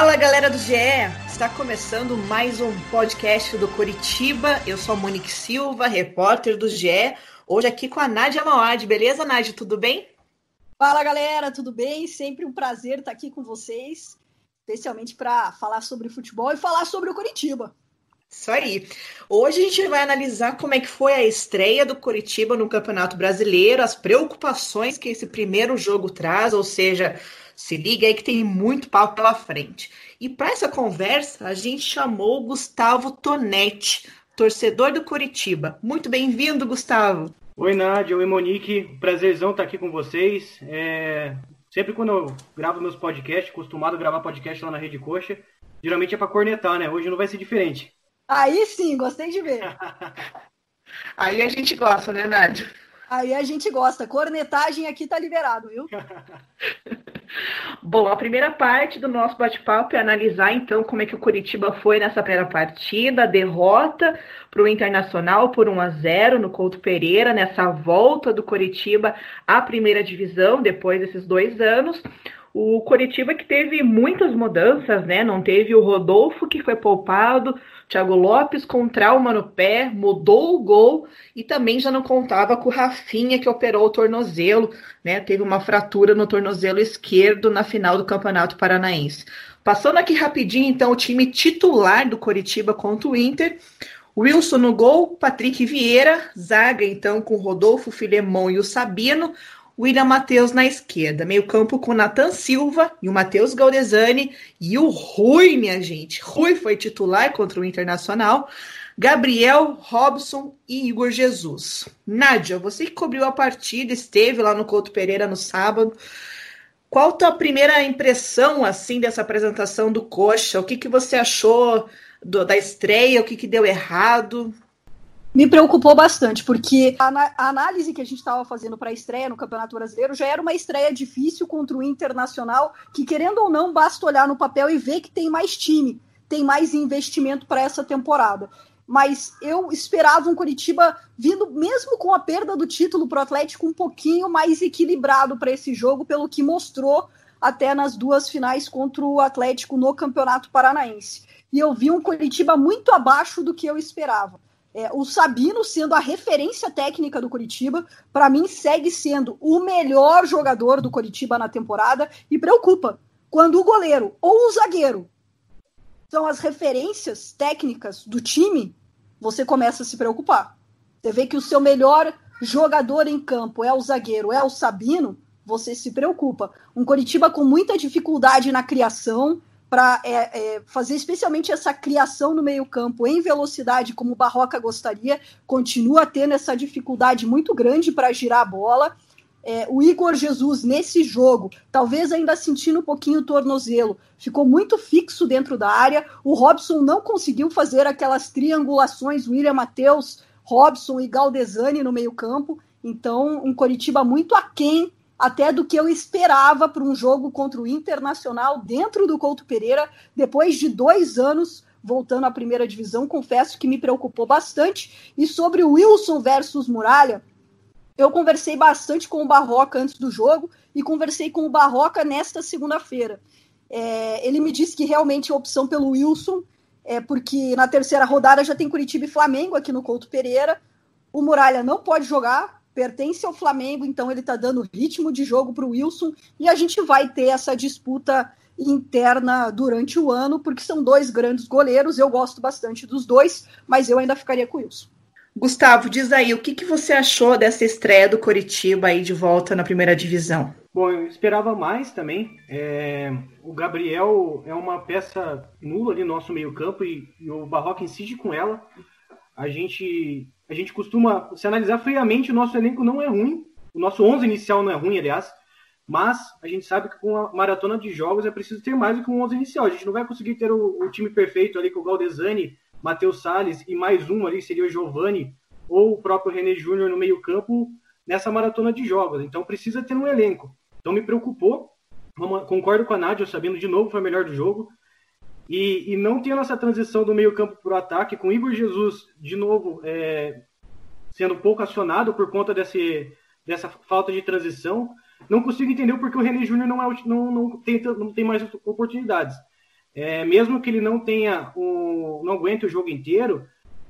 Fala galera do GE! Está começando mais um podcast do Curitiba. Eu sou a Monique Silva, repórter do GE. Hoje aqui com a Nádia Mauad. Beleza, Nádia? Tudo bem? Fala galera, tudo bem? Sempre um prazer estar aqui com vocês, especialmente para falar sobre futebol e falar sobre o Curitiba. Isso aí. Hoje a gente vai analisar como é que foi a estreia do Curitiba no Campeonato Brasileiro, as preocupações que esse primeiro jogo traz, ou seja, se liga aí que tem muito pau pela frente. E para essa conversa, a gente chamou o Gustavo Tonetti, torcedor do Curitiba. Muito bem-vindo, Gustavo. Oi, Nádia. Oi, Monique. Prazerzão estar aqui com vocês. É... Sempre quando eu gravo meus podcasts, acostumado a gravar podcast lá na Rede Coxa, geralmente é para cornetar, né? Hoje não vai ser diferente. Aí sim, gostei de ver. Aí a gente gosta, né, Nádia? Aí a gente gosta. Cornetagem aqui tá liberado, viu? Bom, a primeira parte do nosso bate-papo é analisar então como é que o Curitiba foi nessa primeira partida, derrota para o Internacional por 1 a 0 no Couto Pereira, nessa volta do Curitiba à primeira divisão depois desses dois anos. O Coritiba que teve muitas mudanças, né? Não teve o Rodolfo que foi poupado, Thiago Lopes com trauma no pé, mudou o gol e também já não contava com o Rafinha que operou o tornozelo, né? Teve uma fratura no tornozelo esquerdo na final do Campeonato Paranaense. Passando aqui rapidinho, então, o time titular do Coritiba contra o Inter. Wilson no gol, Patrick Vieira, zaga então com Rodolfo Filemon e o Sabino, William Matheus na esquerda. Meio campo com Nathan Silva e o Matheus Galdesani. E o Rui, minha gente. Rui foi titular contra o Internacional. Gabriel, Robson e Igor Jesus. Nádia, você que cobriu a partida, esteve lá no Couto Pereira no sábado. Qual a tua primeira impressão assim dessa apresentação do Coxa? O que, que você achou do, da estreia? O que, que deu errado? Me preocupou bastante, porque a, análise que a gente estava fazendo para a estreia no Campeonato Brasileiro já era uma estreia difícil contra o Internacional, que querendo ou não, basta olhar no papel e ver que tem mais time, tem mais investimento para essa temporada. Mas eu esperava um Curitiba vindo, mesmo com a perda do título para o Atlético, um pouquinho mais equilibrado para esse jogo, pelo que mostrou até nas duas finais contra o Atlético no Campeonato Paranaense. E eu vi um Curitiba muito abaixo do que eu esperava. É, o Sabino sendo a referência técnica do Curitiba, para mim segue sendo o melhor jogador do Curitiba na temporada e preocupa quando o goleiro ou o zagueiro são as referências técnicas do time, você começa a se preocupar. Você vê que o seu melhor jogador em campo é o zagueiro, é o Sabino, você se preocupa. Um Curitiba com muita dificuldade na criação, para é, é, fazer especialmente essa criação no meio-campo em velocidade, como o Barroca gostaria, continua tendo essa dificuldade muito grande para girar a bola. É, o Igor Jesus, nesse jogo, talvez ainda sentindo um pouquinho o tornozelo, ficou muito fixo dentro da área. O Robson não conseguiu fazer aquelas triangulações, William Matheus, Robson e Galdesani no meio-campo. Então, um Coritiba muito aquém até do que eu esperava para um jogo contra o Internacional dentro do Couto Pereira, depois de dois anos voltando à primeira divisão. Confesso que me preocupou bastante. E sobre o Wilson versus Muralha, eu conversei bastante com o Barroca antes do jogo e conversei com o Barroca nesta segunda-feira. É, ele me disse que realmente a opção pelo Wilson é porque na terceira rodada já tem Curitiba e Flamengo aqui no Couto Pereira. O Muralha não pode jogar, pertence ao Flamengo, então ele está dando ritmo de jogo para o Wilson e a gente vai ter essa disputa interna durante o ano, porque são dois grandes goleiros. Eu gosto bastante dos dois, mas eu ainda ficaria com o Wilson. Gustavo, diz aí, o que, que você achou dessa estreia do Coritiba aí de volta na primeira divisão? Bom, eu esperava mais também. É, o Gabriel é uma peça nula ali no nosso meio-campo e, e o Barroca insiste com ela. A gente a gente costuma se analisar friamente, o nosso elenco não é ruim, o nosso 11 inicial não é ruim, aliás, mas a gente sabe que com a maratona de jogos é preciso ter mais do que um 11 inicial. A gente não vai conseguir ter o, o time perfeito ali com o Galdesani, Matheus Salles e mais um ali seria o Giovani ou o próprio René Júnior no meio-campo nessa maratona de jogos. Então precisa ter um elenco. Então me preocupou. Concordo com a Nádia, sabendo de novo foi o melhor do jogo. E, e não tendo essa transição do meio-campo para o ataque, com Igor Jesus de novo é, sendo pouco acionado por conta desse, dessa falta de transição, não consigo entender porque o René Júnior não, é, não, não, tem, não tem mais oportunidades. é, mesmo que ele não tenha o, não aguente o jogo inteiro,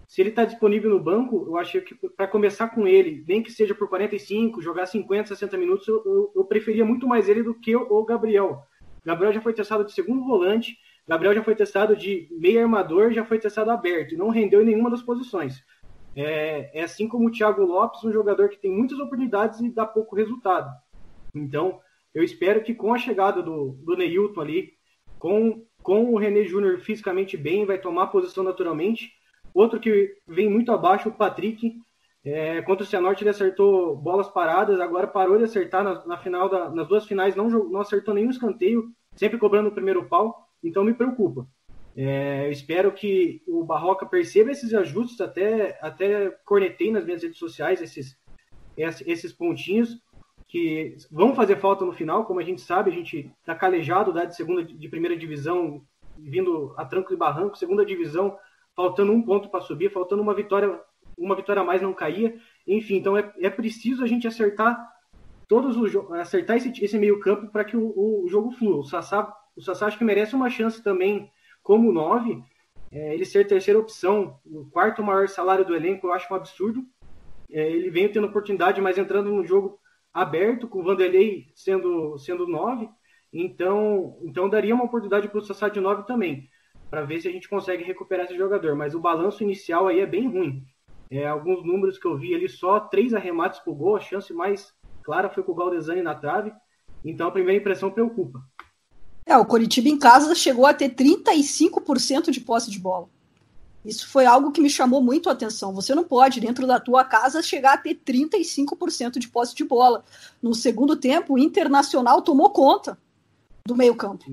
se ele está disponível no banco, eu acho que para começar com ele, nem que seja por 45, jogar 50, 60 minutos, eu, eu, preferia muito mais ele do que o, o Gabriel. Gabriel já foi testado de segundo volante, Gabriel já foi testado de meio armador, já foi testado aberto, e não rendeu em nenhuma das posições. É, é, assim como o Thiago Lopes, um jogador que tem muitas oportunidades e dá pouco resultado. Então, eu espero que com a chegada do, do Neilton ali, com, com o René Júnior fisicamente bem, vai tomar posição naturalmente. Outro que vem muito abaixo, o Patrick. É, contra o Cianorte ele acertou bolas paradas, agora parou de acertar na, na final da, nas duas finais, não, não acertou nenhum escanteio, sempre cobrando o primeiro pau, então me preocupa. É, eu espero que o Barroca perceba esses ajustes, até, até cornetei nas minhas redes sociais esses, esses pontinhos que vão fazer falta no final, como a gente sabe, a gente está calejado da de segunda de primeira divisão, vindo a tranco e barranco, segunda divisão, faltando um ponto para subir, faltando uma vitória, uma vitória a mais não caía. Enfim, então é, é preciso a gente acertar todos os acertar esse, esse meio campo para que o, o, jogo flua. O Sassá, o Sassá acho que merece uma chance também como nove, é, ele ser terceira opção, o quarto maior salário do elenco, eu acho um absurdo. É, ele vem tendo oportunidade, mas entrando no jogo aberto, com o Vanderlei sendo, sendo nove, então, então daria uma oportunidade para o Sassá de nove também, para ver se a gente consegue recuperar esse jogador. Mas o balanço inicial aí é bem ruim. É, alguns números que eu vi ali, só três arremates por gol, a chance mais clara foi com o Galdesani na trave, então a primeira impressão preocupa. É, o Coritiba em casa chegou a ter 35% de posse de bola. Isso foi algo que me chamou muito a atenção. Você não pode, dentro da tua casa, chegar a ter 35% de posse de bola. No segundo tempo, o Internacional tomou conta do meio-campo.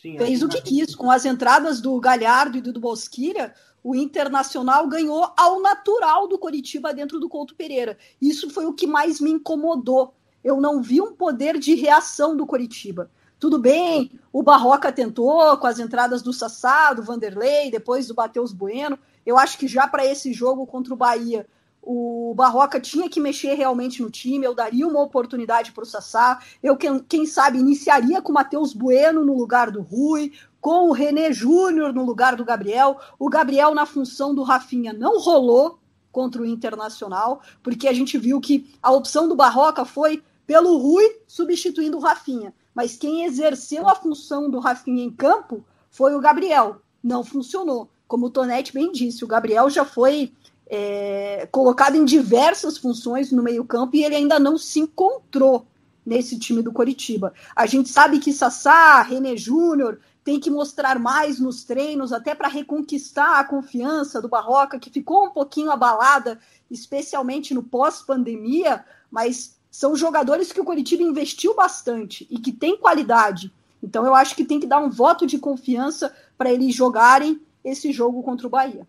Fez o que quis. Com as entradas do Galhardo e do Bosquilha, o Internacional ganhou ao natural do Coritiba dentro do Couto Pereira. Isso foi o que mais me incomodou. Eu não vi um poder de reação do Coritiba. Tudo bem, o Barroca tentou com as entradas do Sassá, do Vanderlei, depois do Bateus Bueno. Eu acho que já para esse jogo contra o Bahia, o Barroca tinha que mexer realmente no time. Eu daria uma oportunidade para o Sassá. Eu, quem, quem sabe, iniciaria com o Matheus Bueno no lugar do Rui, com o René Júnior no lugar do Gabriel. O Gabriel, na função do Rafinha, não rolou contra o Internacional, porque a gente viu que a opção do Barroca foi pelo Rui substituindo o Rafinha mas quem exerceu a função do Rafinha em campo foi o Gabriel. Não funcionou. Como o Tonetti bem disse, o Gabriel já foi é, colocado em diversas funções no meio-campo e ele ainda não se encontrou nesse time do Coritiba. A gente sabe que Sassá, René Júnior tem que mostrar mais nos treinos, até para reconquistar a confiança do Barroca, que ficou um pouquinho abalada, especialmente no pós-pandemia, mas são jogadores que o Curitiba investiu bastante e que tem qualidade. Então eu acho que tem que dar um voto de confiança para eles jogarem esse jogo contra o Bahia.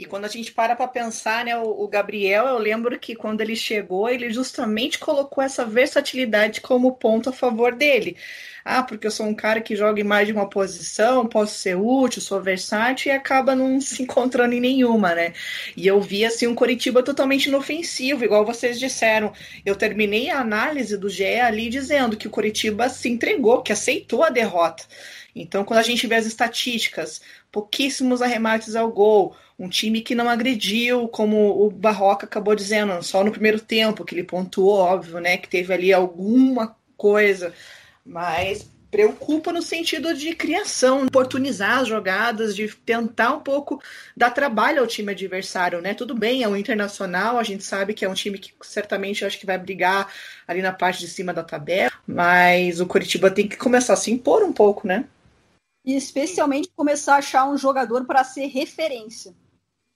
E quando a gente para para pensar, né, o, o, Gabriel, eu lembro que quando ele chegou, ele justamente colocou essa versatilidade como ponto a favor dele. Ah, porque eu sou um cara que joga em mais de uma posição, posso ser útil, sou versátil e acaba não se encontrando em nenhuma, né? E eu vi assim um Coritiba totalmente inofensivo, igual vocês disseram. Eu terminei a análise do GE ali dizendo que o Coritiba se entregou, que aceitou a derrota. Então, quando a gente vê as estatísticas, pouquíssimos arremates ao gol, um time que não agrediu, como o Barroca acabou dizendo, só no primeiro tempo, que ele pontuou, óbvio, né, que teve ali alguma coisa, mas preocupa no sentido de criação, oportunizar as jogadas, de tentar um pouco dar trabalho ao time adversário, né? Tudo bem, é um internacional, a gente sabe que é um time que certamente acho que vai brigar ali na parte de cima da tabela, mas o Curitiba tem que começar a se impor um pouco, né? E especialmente começar a achar um jogador para ser referência.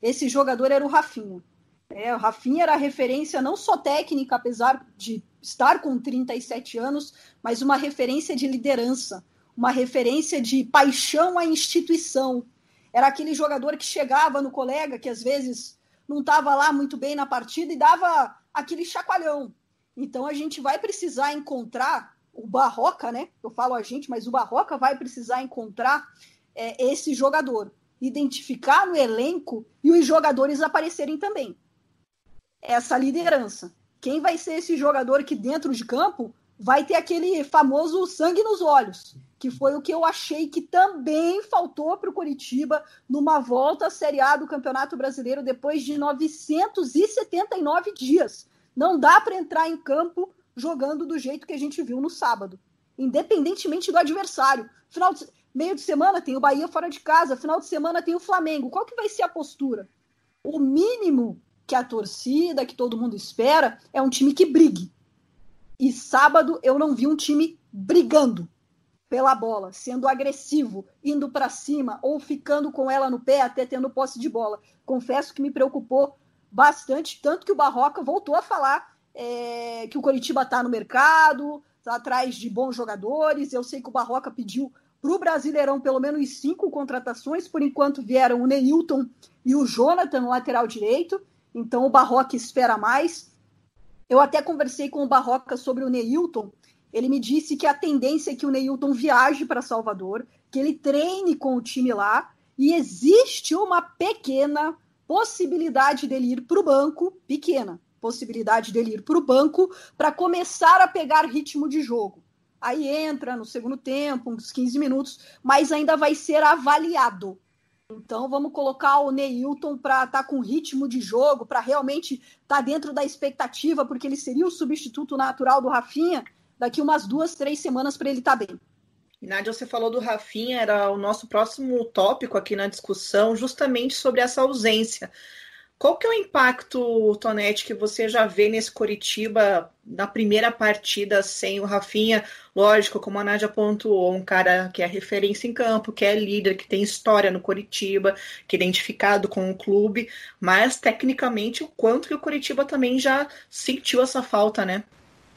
Esse jogador era o Rafinha. É, o Rafinha era referência não só técnica, apesar de estar com 37 anos, mas uma referência de liderança, uma referência de paixão à instituição. Era aquele jogador que chegava no colega, que às vezes não estava lá muito bem na partida e dava aquele chacoalhão. Então a gente vai precisar encontrar o Barroca, né? Eu falo a gente, mas o Barroca vai precisar encontrar é, esse jogador, identificar no elenco e os jogadores aparecerem também. Essa liderança. Quem vai ser esse jogador que dentro de campo vai ter aquele famoso sangue nos olhos, que foi o que eu achei que também faltou para o Curitiba numa volta à Série A do Campeonato Brasileiro depois de 979 dias. Não dá para entrar em campo jogando do jeito que a gente viu no sábado, independentemente do adversário. Final de, meio de semana tem o Bahia fora de casa, final de semana tem o Flamengo. Qual que vai ser a postura? O mínimo que a torcida, que todo mundo espera, é um time que brigue. E sábado eu não vi um time brigando pela bola, sendo agressivo, indo para cima ou ficando com ela no pé até tendo posse de bola. Confesso que me preocupou bastante, tanto que o Barroca voltou a falar é, que o Coritiba está no mercado, está atrás de bons jogadores. Eu sei que o Barroca pediu para o Brasileirão pelo menos cinco contratações, por enquanto vieram o Neilton e o Jonathan no lateral direito, então o Barroca espera mais. Eu até conversei com o Barroca sobre o Neilton. Ele me disse que a tendência é que o Neilton viaje para Salvador, que ele treine com o time lá, e existe uma pequena possibilidade dele ir para o banco, pequena possibilidade dele ir para o banco para começar a pegar ritmo de jogo. Aí entra no segundo tempo, uns 15 minutos, mas ainda vai ser avaliado. Então vamos colocar o Neilton para estar tá com ritmo de jogo, para realmente estar tá dentro da expectativa, porque ele seria o substituto natural do Rafinha daqui umas duas, três semanas para ele estar tá bem. Nádia, você falou do Rafinha, era o nosso próximo tópico aqui na discussão, justamente sobre essa ausência. Qual que é o impacto, Tonete, que você já vê nesse Coritiba na primeira partida sem o Rafinha? Lógico, como a Nádia pontuou, um cara que é referência em campo, que é líder, que tem história no Coritiba, que é identificado com o clube, mas tecnicamente o quanto que o Coritiba também já sentiu essa falta, né?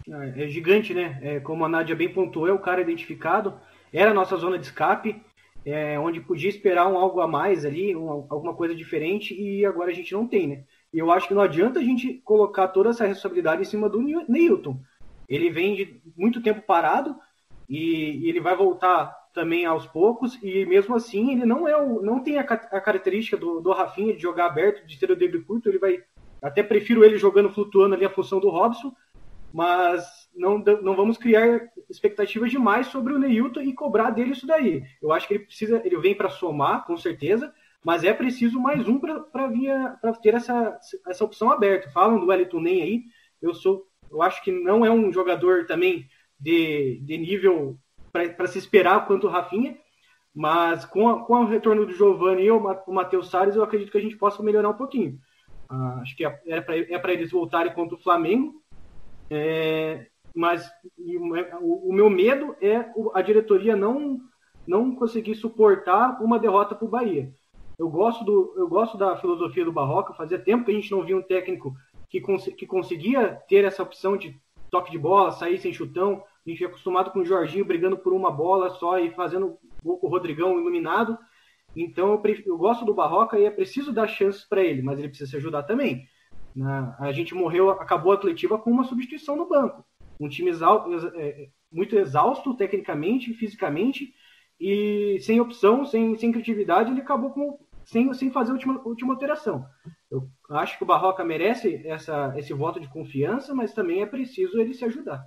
É, é gigante, né? É, como a Nádia bem pontuou, é o cara identificado. Era a nossa zona de escape, é, onde podia esperar um algo a mais ali, um, alguma coisa diferente, e agora a gente não tem, né? E eu acho que não adianta a gente colocar toda essa responsabilidade em cima do Neilton. Ele vem de muito tempo parado e, e ele vai voltar também aos poucos, e mesmo assim ele não é o, não tem a, a característica do, do Rafinha de jogar aberto, de ter o drible curto, ele vai. Até prefiro ele jogando flutuando ali a função do Robson, mas não, não vamos criar expectativas demais sobre o Neilton e cobrar dele isso daí. Eu acho que ele precisa, ele vem para somar, com certeza, mas é preciso mais um para ter essa, essa opção aberta. Falam do Wellington Nem aí, eu sou, eu acho que não é um jogador também de, de nível para se esperar quanto o Rafinha, mas com, a, com o retorno do Giovanni e o Matheus Salles, eu acredito que a gente possa melhorar um pouquinho. Ah, acho que é, é para é eles voltarem contra o Flamengo, é, mas o, meu medo é a diretoria não, não conseguir suportar uma derrota para o Bahia. Eu gosto, do, eu gosto da filosofia do Barroca, fazia tempo que a gente não via um técnico que, cons que conseguia ter essa opção de toque de bola, sair sem chutão. A gente é acostumado com o Jorginho brigando por uma bola só e fazendo o Rodrigão iluminado. Então eu, prefiro, eu gosto do Barroca e é preciso dar chances para ele, mas ele precisa se ajudar também. Né? A gente morreu, acabou a Atletiva com uma substituição no banco. Um time é, é, muito exausto tecnicamente, fisicamente, e sem opção, sem, sem criatividade, ele acabou com, sem, sem fazer a última, última alteração. Eu acho que o Barroca merece essa, esse voto de confiança, mas também é preciso ele se ajudar.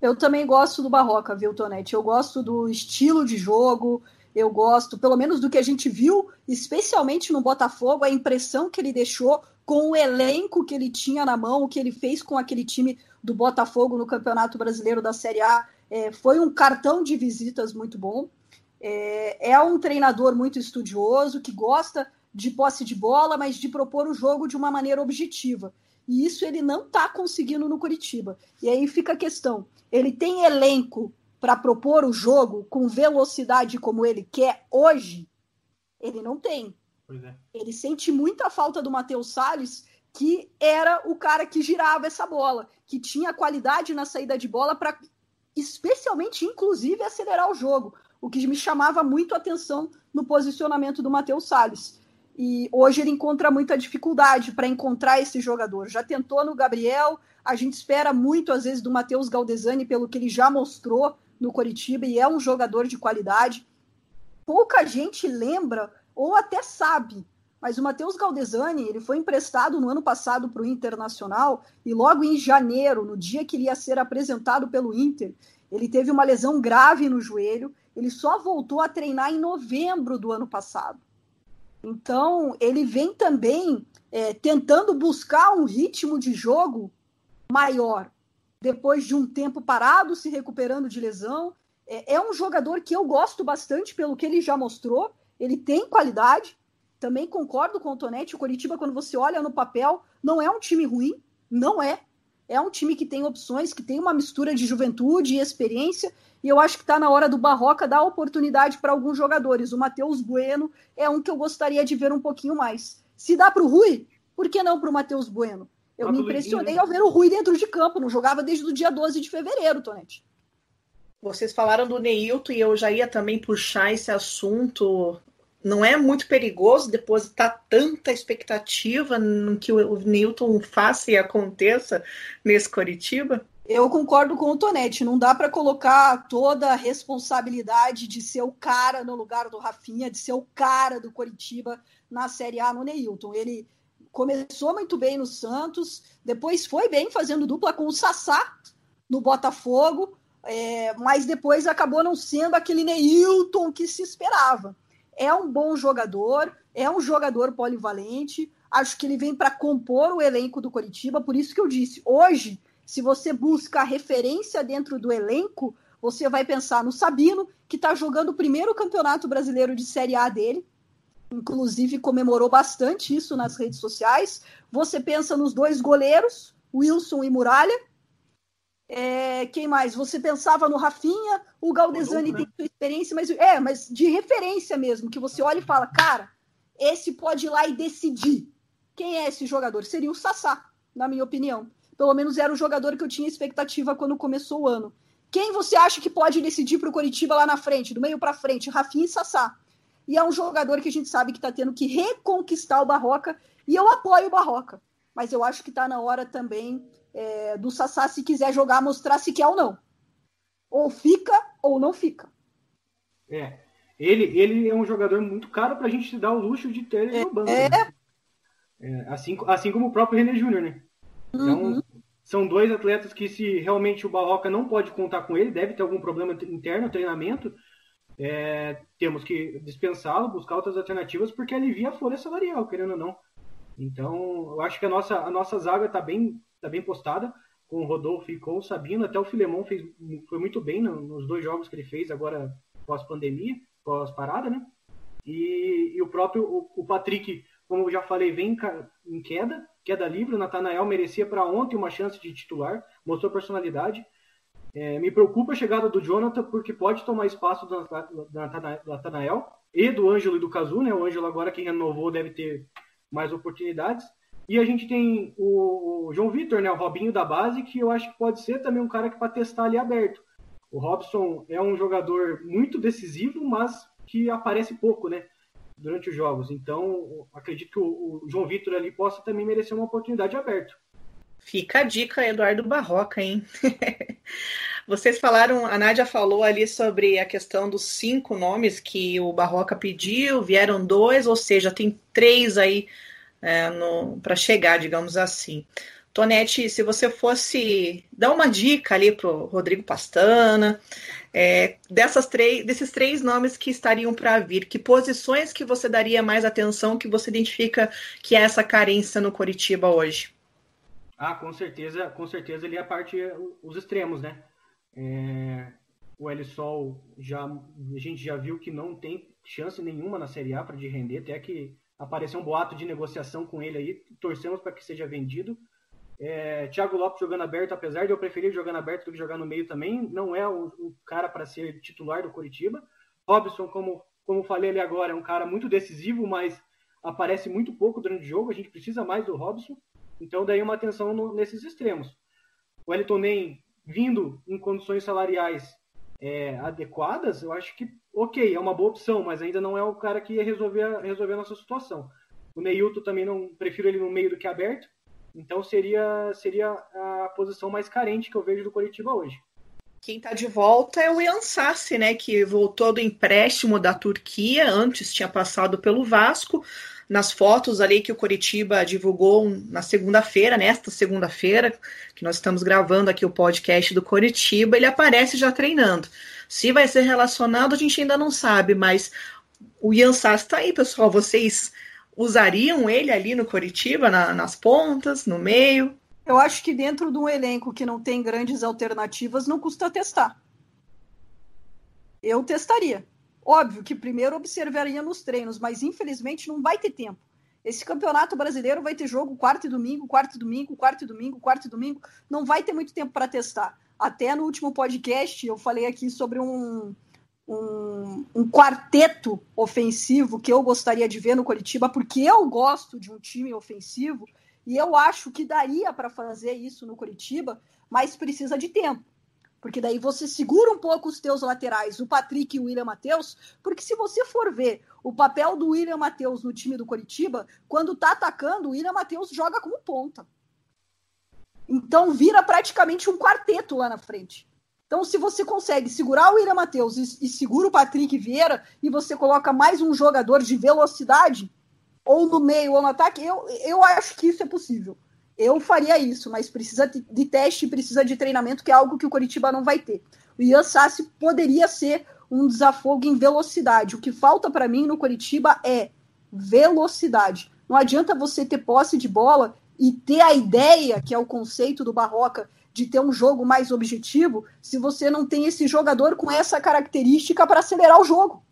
Eu também gosto do Barroca, viu, Tonete? Eu gosto do estilo de jogo, eu gosto, pelo menos do que a gente viu, especialmente no Botafogo, a impressão que ele deixou com o elenco que ele tinha na mão, o que ele fez com aquele time do Botafogo no Campeonato Brasileiro da Série A, é, foi um cartão de visitas muito bom. É, é, um treinador muito estudioso, que gosta de posse de bola, mas de propor o jogo de uma maneira objetiva. E isso ele não está conseguindo no Curitiba. E aí fica a questão: ele tem elenco para propor o jogo com velocidade como ele quer hoje? Ele não tem. É. Ele sente muita falta do Matheus Salles, que era o cara que girava essa bola, que tinha qualidade na saída de bola para, especialmente, inclusive, acelerar o jogo. O que me chamava muito a atenção no posicionamento do Matheus Salles. E hoje ele encontra muita dificuldade para encontrar esse jogador. Já tentou no Gabriel, a gente espera muito, às vezes, do Matheus Galdesani, pelo que ele já mostrou no Coritiba, e é um jogador de qualidade. Pouca gente lembra ou até sabe. Mas o Matheus Galdesani, ele foi emprestado no ano passado para o Internacional e logo em janeiro, no dia que ele ia ser apresentado pelo Inter, Ele teve uma lesão grave no joelho, ele só voltou a treinar em novembro do ano passado. Então, ele vem também é, tentando buscar um ritmo de jogo maior, depois de um tempo parado, se recuperando de lesão. É, é um jogador que eu gosto bastante pelo que ele já mostrou. Ele tem qualidade. Também concordo com o Tonetti. O Coritiba, quando você olha no papel, não é um time ruim. Não é. É um time que tem opções, que tem uma mistura de juventude e experiência. E eu acho que está na hora do Barroca dar oportunidade para alguns jogadores. O Matheus Bueno é um que eu gostaria de ver um pouquinho mais. Se dá para o Rui, por que não para o Matheus Bueno? Eu me impressionei né? ao ver o Rui dentro de campo, não jogava desde o dia 12 de fevereiro, Tonete. Vocês falaram do Neilton e eu já ia também puxar esse assunto. Não é muito perigoso depositar tanta expectativa no que o Neilton faça e aconteça nesse Coritiba? Eu concordo com o Tonete, não dá para colocar toda a responsabilidade de ser o cara no lugar do Rafinha, de ser o cara do Coritiba na Série A no Neilton. Ele começou muito bem no Santos, depois foi bem fazendo dupla com o Sassá no Botafogo, é, mas depois acabou não sendo aquele Neilton que se esperava. É um bom jogador, é um jogador polivalente, acho que ele vem para compor o elenco do Coritiba, por isso que eu disse, hoje, se você busca referência dentro do elenco, você vai pensar no Sabino, que está jogando o primeiro campeonato brasileiro de Série A dele, inclusive comemorou bastante isso nas redes sociais. Você pensa nos dois goleiros, Wilson e Muralha. É, quem mais? Você pensava no Rafinha, o Galdesani né? tem sua experiência, mas é, mas de referência mesmo, que você olha e fala, cara, esse pode ir lá e decidir. Quem é esse jogador? Seria o Sassá, na minha opinião. Pelo menos era o jogador que eu tinha expectativa quando começou o ano. Quem você acha que pode decidir para o Coritiba lá na frente, do meio para frente? Rafinha e Sassá. E é um jogador que a gente sabe que está tendo que reconquistar o Barroca. E eu apoio o Barroca. Mas eu acho que está na hora também é, do Sassá, se quiser jogar, mostrar se quer ou não. Ou fica ou não fica. É. Ele, ele é um jogador muito caro para a gente dar o luxo de ter ele é, no banco. É. Né? é. assim, assim como o próprio René Júnior, né? Então, uhum. são dois atletas que, se realmente o Barroca não pode contar com ele, deve ter algum problema interno, treinamento, é, temos que dispensá-lo, buscar outras alternativas, porque alivia a folha salarial, querendo ou não. Então, eu acho que a nossa, a nossa zaga está bem, tá bem postada, com o Rodolfo e com o Sabino. Até o Filemon fez, foi muito bem nos dois jogos que ele fez agora pós-pandemia, pós-parada, né? E, e, o próprio o, o, Patrick, como eu já falei, vem em queda, queda livre. O Natanael merecia para ontem uma chance de titular, mostrou personalidade. É, me preocupa a chegada do Jonathan, porque pode tomar espaço do Nathanael e do Ângelo e do Cazu, né? O Ângelo agora que renovou deve ter mais oportunidades. E a gente tem o, João Vitor, né? O Robinho da base, que eu acho que pode ser também um cara que para testar ali aberto. O Robson é um jogador muito decisivo, mas que aparece pouco, né? Durante os jogos. Então, acredito que o, o João Vitor ali possa também merecer uma oportunidade aberto. Fica a dica, Eduardo Barroca, hein? Vocês falaram, a Nádia falou ali sobre a questão dos cinco nomes que o Barroca pediu, vieram dois, ou seja, tem três aí é, para chegar, digamos assim. Tonete, se você fosse dar uma dica ali para o Rodrigo Pastana, é, dessas desses três nomes que estariam para vir, que posições que você daria mais atenção, que você identifica que é essa carência no Coritiba hoje? Ah, com certeza, com certeza é a parte, os extremos, né? É, o Elisol já a gente já viu que não tem chance nenhuma na Série A para de render, até que apareceu um boato de negociação com ele aí, torcemos para que seja vendido. É, Thiago Lopes jogando aberto, apesar de eu preferir jogando aberto do que jogar no meio também, não é o, o cara para ser titular do Coritiba. Robson, como, como falei ali agora, é um cara muito decisivo, mas aparece muito pouco durante o jogo. A gente precisa mais do Robson. Então, daí uma atenção no, nesses extremos. O Wellington Nem vindo em condições salariais é, adequadas, eu acho que, ok, é uma boa opção, mas ainda não é o cara que ia resolver, resolver a nossa situação. O Neilton também não prefiro ele no meio do que aberto, então seria, seria a posição mais carente que eu vejo do Curitiba hoje. Quem está de volta é o Ian Sassi, né, que voltou do empréstimo da Turquia, antes tinha passado pelo Vasco, nas fotos ali que o Coritiba divulgou na segunda-feira, nesta segunda-feira, que nós estamos gravando aqui o podcast do Coritiba, ele aparece já treinando. Se vai ser relacionado, a gente ainda não sabe, mas o Ian Sass está aí, pessoal. Vocês usariam ele ali no Coritiba, na, nas pontas, no meio? Eu acho que dentro de um elenco que não tem grandes alternativas, não custa testar. Eu testaria. Óbvio que primeiro observaria nos treinos, mas infelizmente não vai ter tempo. Esse campeonato brasileiro vai ter jogo quarto e domingo, quarto e domingo, quarto e domingo, quarto e domingo. Não vai ter muito tempo para testar. Até no último podcast eu falei aqui sobre um, um, um, quarteto ofensivo que eu gostaria de ver no Curitiba, porque eu gosto de um time ofensivo e eu acho que daria para fazer isso no Curitiba, mas precisa de tempo. Porque daí você segura um pouco os teus laterais, o Patrick e o William Matheus, porque se você for ver o papel do William Matheus no time do Coritiba, quando tá atacando, o William Matheus joga como ponta. Então vira praticamente um quarteto lá na frente. Então, se você consegue segurar o William Matheus e, e segura o Patrick Vieira e você coloca mais um jogador de velocidade, ou no meio ou no ataque, eu, eu acho que isso é possível. Eu faria isso, mas precisa de teste, precisa de treinamento, que é algo que o Coritiba não vai ter. O Ian Sassi poderia ser um desafogo em velocidade. O que falta para mim no Coritiba é velocidade. Não adianta você ter posse de bola e ter a ideia, que é o conceito do Barroca, de ter um jogo mais objetivo, se você não tem esse jogador com essa característica para acelerar o jogo.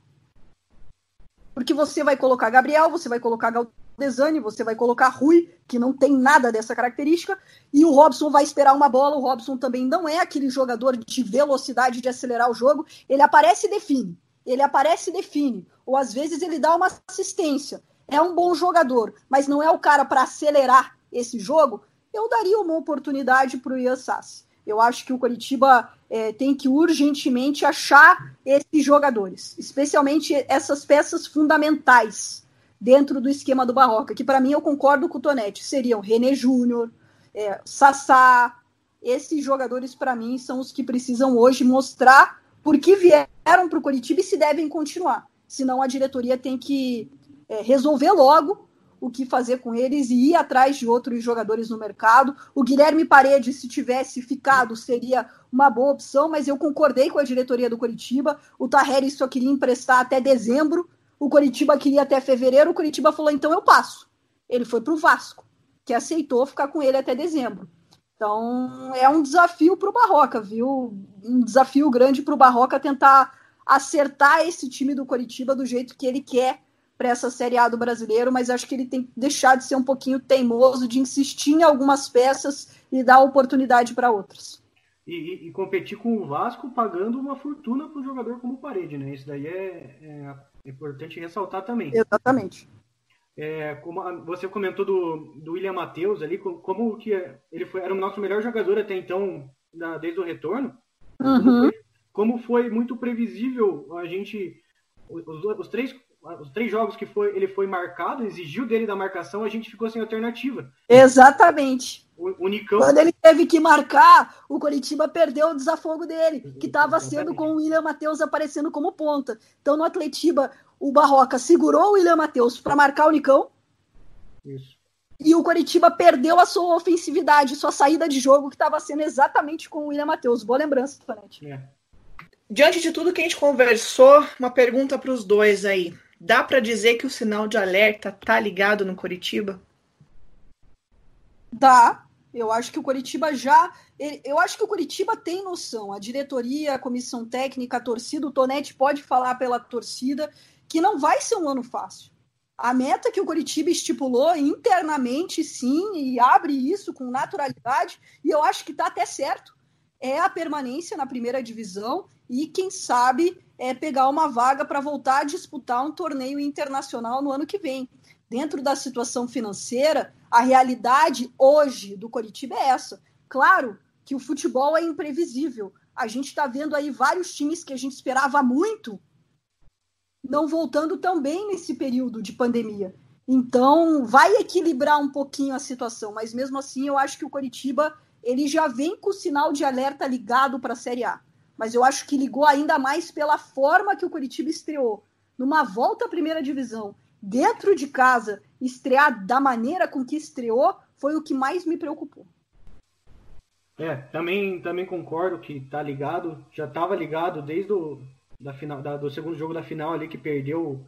Porque você vai colocar Gabriel, você vai colocar Desani, você vai colocar Rui, que não tem nada dessa característica, e o Robson vai esperar uma bola. O Robson também não é aquele jogador de velocidade de acelerar o jogo. Ele aparece e define. Ele aparece e define. Ou às vezes ele dá uma assistência. É um bom jogador, mas não é o cara para acelerar esse jogo. Eu daria uma oportunidade para o Ian Sassi. Eu acho que o Curitiba é, tem que urgentemente achar esses jogadores, especialmente essas peças fundamentais dentro do esquema do Barroca, que para mim eu concordo com o Tonetti, seriam René Júnior, é, Sassá, esses jogadores para mim são os que precisam hoje mostrar por que vieram para o Curitiba e se devem continuar. Senão a diretoria tem que é, resolver logo o que fazer com eles e ir atrás de outros jogadores no mercado. O Guilherme Paredes, se tivesse ficado, seria uma boa opção, mas eu concordei com a diretoria do Curitiba. O Tarreri só queria emprestar até dezembro, o Coritiba queria até fevereiro, o Coritiba falou: então eu passo. Ele foi para o Vasco, que aceitou ficar com ele até dezembro. Então é um desafio para o Barroca, viu? Um desafio grande para o Barroca tentar acertar esse time do Coritiba do jeito que ele quer para essa Série A do brasileiro, mas acho que ele tem que deixar de ser um pouquinho teimoso, de insistir em algumas peças e dar oportunidade para outras. E, e, competir com o Vasco pagando uma fortuna para um jogador como o Parede, né? Isso daí é, é é importante ressaltar também. Exatamente. É, como você comentou do, do William Matheus ali, como que ele foi, era o nosso melhor jogador até então, na, desde o retorno. Uhum. Como, foi, como, foi, muito previsível a gente. Os, os, três, os três jogos que foi, ele foi marcado, exigiu dele da marcação, a gente ficou sem alternativa. Exatamente. O, o Nicão... Quando ele teve que marcar, o Coritiba perdeu o desafogo dele, que estava sendo com o William Matheus aparecendo como ponta. Então, no Atletiba, o Barroca segurou o William Matheus para marcar o Nicão. Isso. E o Coritiba perdeu a sua ofensividade, sua saída de jogo, que estava sendo exatamente com o William Matheus. Boa lembrança, Tonete. É. Diante de tudo que a gente conversou, uma pergunta para os dois aí. Dá para dizer que o sinal de alerta tá ligado no Coritiba? Dá, eu acho que o Curitiba já. Eu acho que o Curitiba tem noção. A diretoria, a comissão técnica, a torcida, o Tonete pode falar pela torcida que não vai ser um ano fácil. A meta que o Curitiba estipulou internamente, sim, e abre isso com naturalidade, e eu acho que está até certo, é a permanência na primeira divisão e, quem sabe, é pegar uma vaga para voltar a disputar um torneio internacional no ano que vem dentro da situação financeira, a realidade hoje do Coritiba é essa. Claro que o futebol é imprevisível. A gente está vendo aí vários times que a gente esperava muito não voltando tão bem nesse período de pandemia. Então, vai equilibrar um pouquinho a situação, mas mesmo assim eu acho que o Coritiba ele já vem com o sinal de alerta ligado para a Série A. Mas eu acho que ligou ainda mais pela forma que o Coritiba estreou. Numa volta à primeira divisão, dentro de casa, estrear da maneira com que estreou, foi o que mais me preocupou. É, também, também concordo que tá ligado, já estava ligado desde o da final, da, do segundo jogo da final ali que perdeu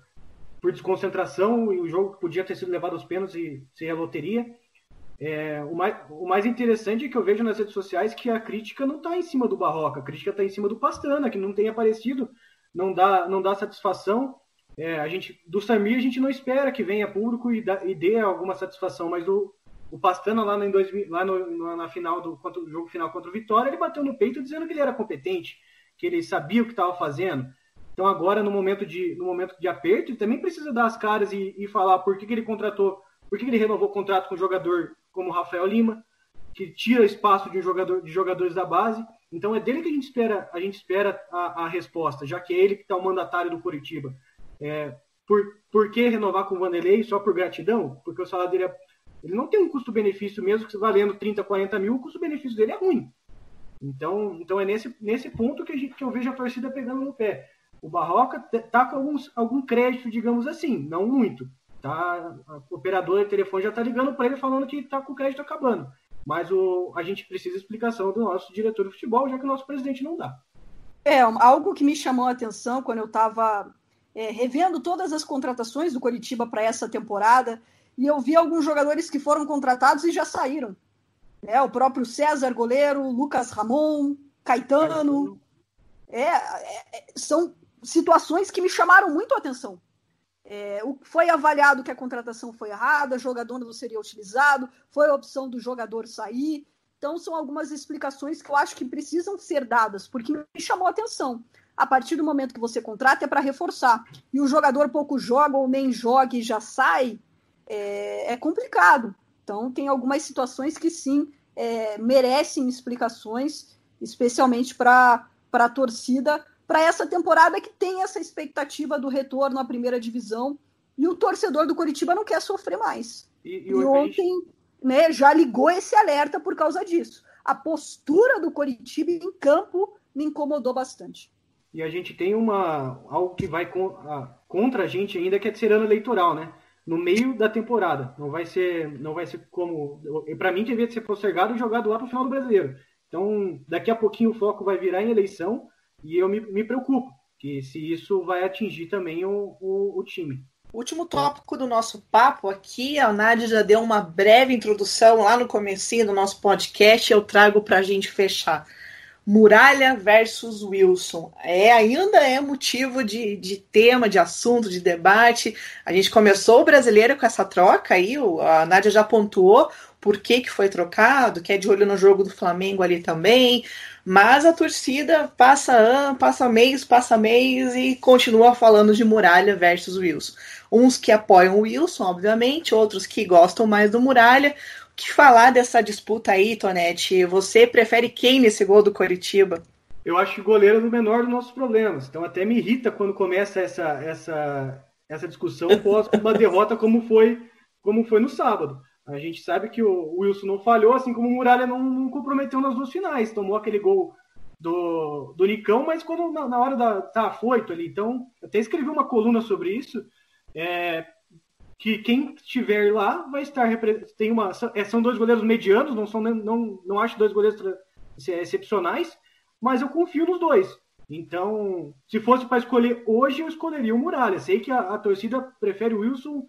por desconcentração e o jogo podia ter sido levado aos pênaltis e ser a loteria. É, o, mais, o mais interessante é que eu vejo nas redes sociais que a crítica não está em cima do Barroca, a crítica está em cima do Pastana, que não tem aparecido, não dá, não dá satisfação. É, a gente, do Samir a gente não espera que venha público e, e dê alguma satisfação, mas o, o Pastana lá, dois, lá no, na final do contra, jogo final contra o Vitória, ele bateu no peito dizendo que ele era competente, que ele sabia o que estava fazendo. Então agora no momento de no momento de aperto ele também precisa dar as caras e, e falar por que, que ele contratou, por que, que ele renovou o contrato com um jogador como o Rafael Lima, que tira espaço de um jogador de jogadores da base. Então é dele que a gente espera a gente espera a, a resposta, já que é ele que está o mandatário do Curitiba. É, por, por que renovar com o Vanderlei só por gratidão? Porque o salário dele é, ele não tem um custo-benefício mesmo que valendo 30, 40 mil, o custo-benefício dele é ruim. Então, então é nesse, nesse ponto que, a gente, que eu vejo a torcida pegando no pé. O Barroca tá com alguns, algum crédito, digamos assim, não muito. Tá, a operadora de telefone já está ligando para ele falando que está com o crédito acabando. Mas o, a gente precisa explicação do nosso diretor de futebol, já que o nosso presidente não dá. É, algo que me chamou a atenção quando eu estava é, revendo todas as contratações do Coritiba para essa temporada, e eu vi alguns jogadores que foram contratados e já saíram. É, o próprio César, goleiro, Lucas Ramon, Caetano. É, é, é, são situações que me chamaram muito a atenção. É, foi avaliado que a contratação foi errada, jogador não seria utilizado, foi a opção do jogador sair. Então, são algumas explicações que eu acho que precisam ser dadas, porque me chamou a atenção. A partir do momento que você contrata, é para reforçar. E o jogador pouco joga ou nem joga e já sai, é, é complicado. Então, tem algumas situações que sim é, merecem explicações, especialmente para a torcida, para essa temporada que tem essa expectativa do retorno à primeira divisão. E o torcedor do Curitiba não quer sofrer mais. E, e, e ontem né, já ligou esse alerta por causa disso. A postura do Curitiba em campo me incomodou bastante. E a gente tem uma algo que vai contra a gente ainda, que é ser ano eleitoral, né? no meio da temporada. Não vai ser, não vai ser como, para mim devia ser postergado e jogado lá para o final do Brasileiro. Então, daqui a pouquinho o foco vai virar em eleição e eu me, me preocupo que se isso vai atingir também o, o, o time. Último tópico do nosso papo aqui, a Nádia já deu uma breve introdução lá no comecinho do nosso podcast, eu trago para a gente fechar. Muralha versus Wilson. É, ainda é motivo de, de tema, de assunto, de debate. A gente começou o brasileiro com essa troca aí, a Nádia já pontuou por que, que foi trocado, que é de olho no jogo do Flamengo ali também. Mas a torcida passa ano, passa mês, passa mês e continua falando de Muralha versus Wilson. Uns que apoiam o Wilson, obviamente, outros que gostam mais do Muralha que falar dessa disputa aí, Tonete? Você prefere quem nesse gol do Coritiba? Eu acho que o goleiro é o menor dos nossos problemas. Então até me irrita quando começa essa, essa, essa discussão após uma derrota como foi, como foi no sábado. A gente sabe que o Wilson não falhou, assim como o Muralha não, não comprometeu nas duas finais. Tomou aquele gol do, do Nicão, mas quando na, na hora da. tá afoito ali. Então, até escrevi uma coluna sobre isso. É, que quem estiver lá vai estar tem uma é, são dois goleiros medianos, não são não não acho dois goleiros excepcionais, mas eu confio nos dois. Então, se fosse para escolher hoje, eu escolheria o Muralha. Sei que a, a, torcida prefere o Wilson.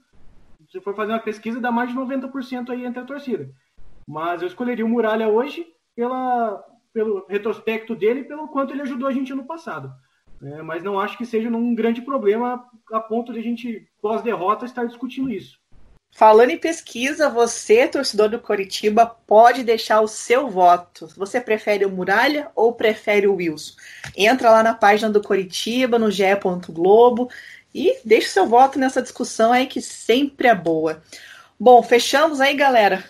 Se for fazer uma pesquisa, dá mais de 90% aí entre a torcida. Mas eu escolheria o Muralha hoje pela, pelo retrospecto dele pelo quanto ele ajudou a gente no passado. É, mas não acho que seja um grande problema a ponto de a gente, pós-derrota, estar discutindo isso. Falando em pesquisa, você, torcedor do Coritiba, pode deixar o seu voto. Você prefere o Muralha ou prefere o Wilson? Entra lá na página do Coritiba, no ge. Globo, e deixe seu voto nessa discussão aí que sempre é boa. Bom, fechamos aí, galera.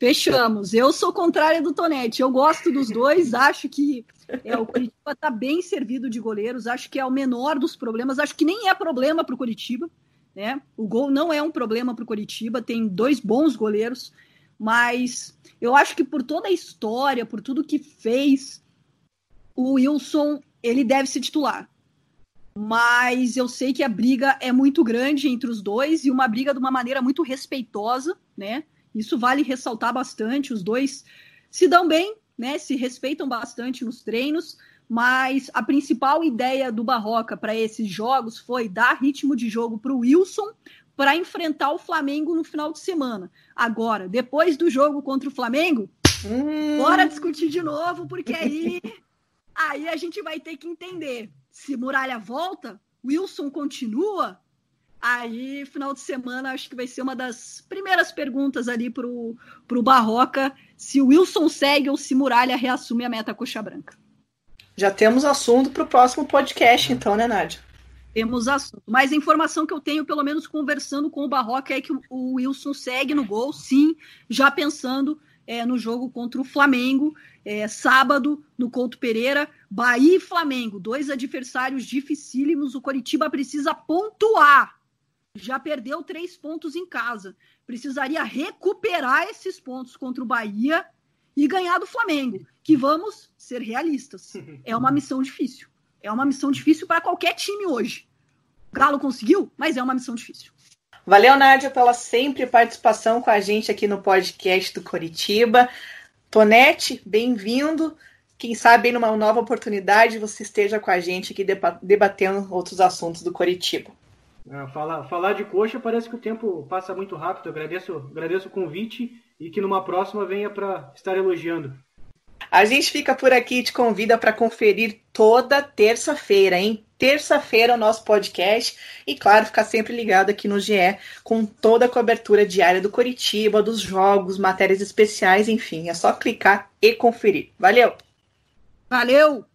Fechamos. Eu sou contrária do Tonete. Eu gosto dos dois, acho que é, o Curitiba está bem servido de goleiros, acho que é o menor dos problemas, acho que nem é problema para o Curitiba. Né? O gol não é um problema para o Curitiba, tem dois bons goleiros, mas eu acho que por toda a história, por tudo que fez, o Wilson ele deve se titular. Mas eu sei que a briga é muito grande entre os dois e uma briga de uma maneira muito respeitosa, né? Isso vale ressaltar bastante. Os dois se dão bem, né? Se respeitam bastante nos treinos, mas a principal ideia do Barroca para esses jogos foi dar ritmo de jogo para o Wilson para enfrentar o Flamengo no final de semana. Agora, depois do jogo contra o Flamengo, hum. bora discutir de novo, porque aí, aí a gente vai ter que entender se Muralha volta, Wilson continua. Aí, final de semana, acho que vai ser uma das primeiras perguntas ali pro, pro Barroca, se o Wilson segue ou se Muralha reassume a meta coxa branca. Já temos assunto para o próximo podcast, então, né, Nádia? temos assunto. Mas a informação que eu tenho, pelo menos conversando com o Barroca, é que o Wilson segue no gol, sim, já pensando é, no jogo contra o Flamengo, é, sábado, no Couto Pereira, Bahia e Flamengo, dois adversários dificílimos. O Coritiba precisa pontuar. Já perdeu três pontos em casa. Precisaria recuperar esses pontos contra o Bahia e ganhar do Flamengo. Que vamos ser realistas. É uma missão difícil. É uma missão difícil para qualquer time hoje. O Galo conseguiu, mas é uma missão difícil. Valeu, Nádia, pela sempre participação com a gente aqui no podcast do Coritiba. Tonete, bem-vindo. Quem sabe numa nova oportunidade você esteja com a gente aqui debatendo outros assuntos do Coritiba. Ah, falar, falar de coxa parece que o tempo passa muito rápido. Eu agradeço, agradeço o convite e que numa próxima venha para estar elogiando. A gente fica por aqui e te convida para conferir toda terça-feira, hein? Terça-feira o nosso podcast e, claro, ficar sempre ligado aqui no GE com toda a cobertura diária do Coritiba, dos jogos, matérias especiais, enfim, é só clicar e conferir. Valeu! Valeu!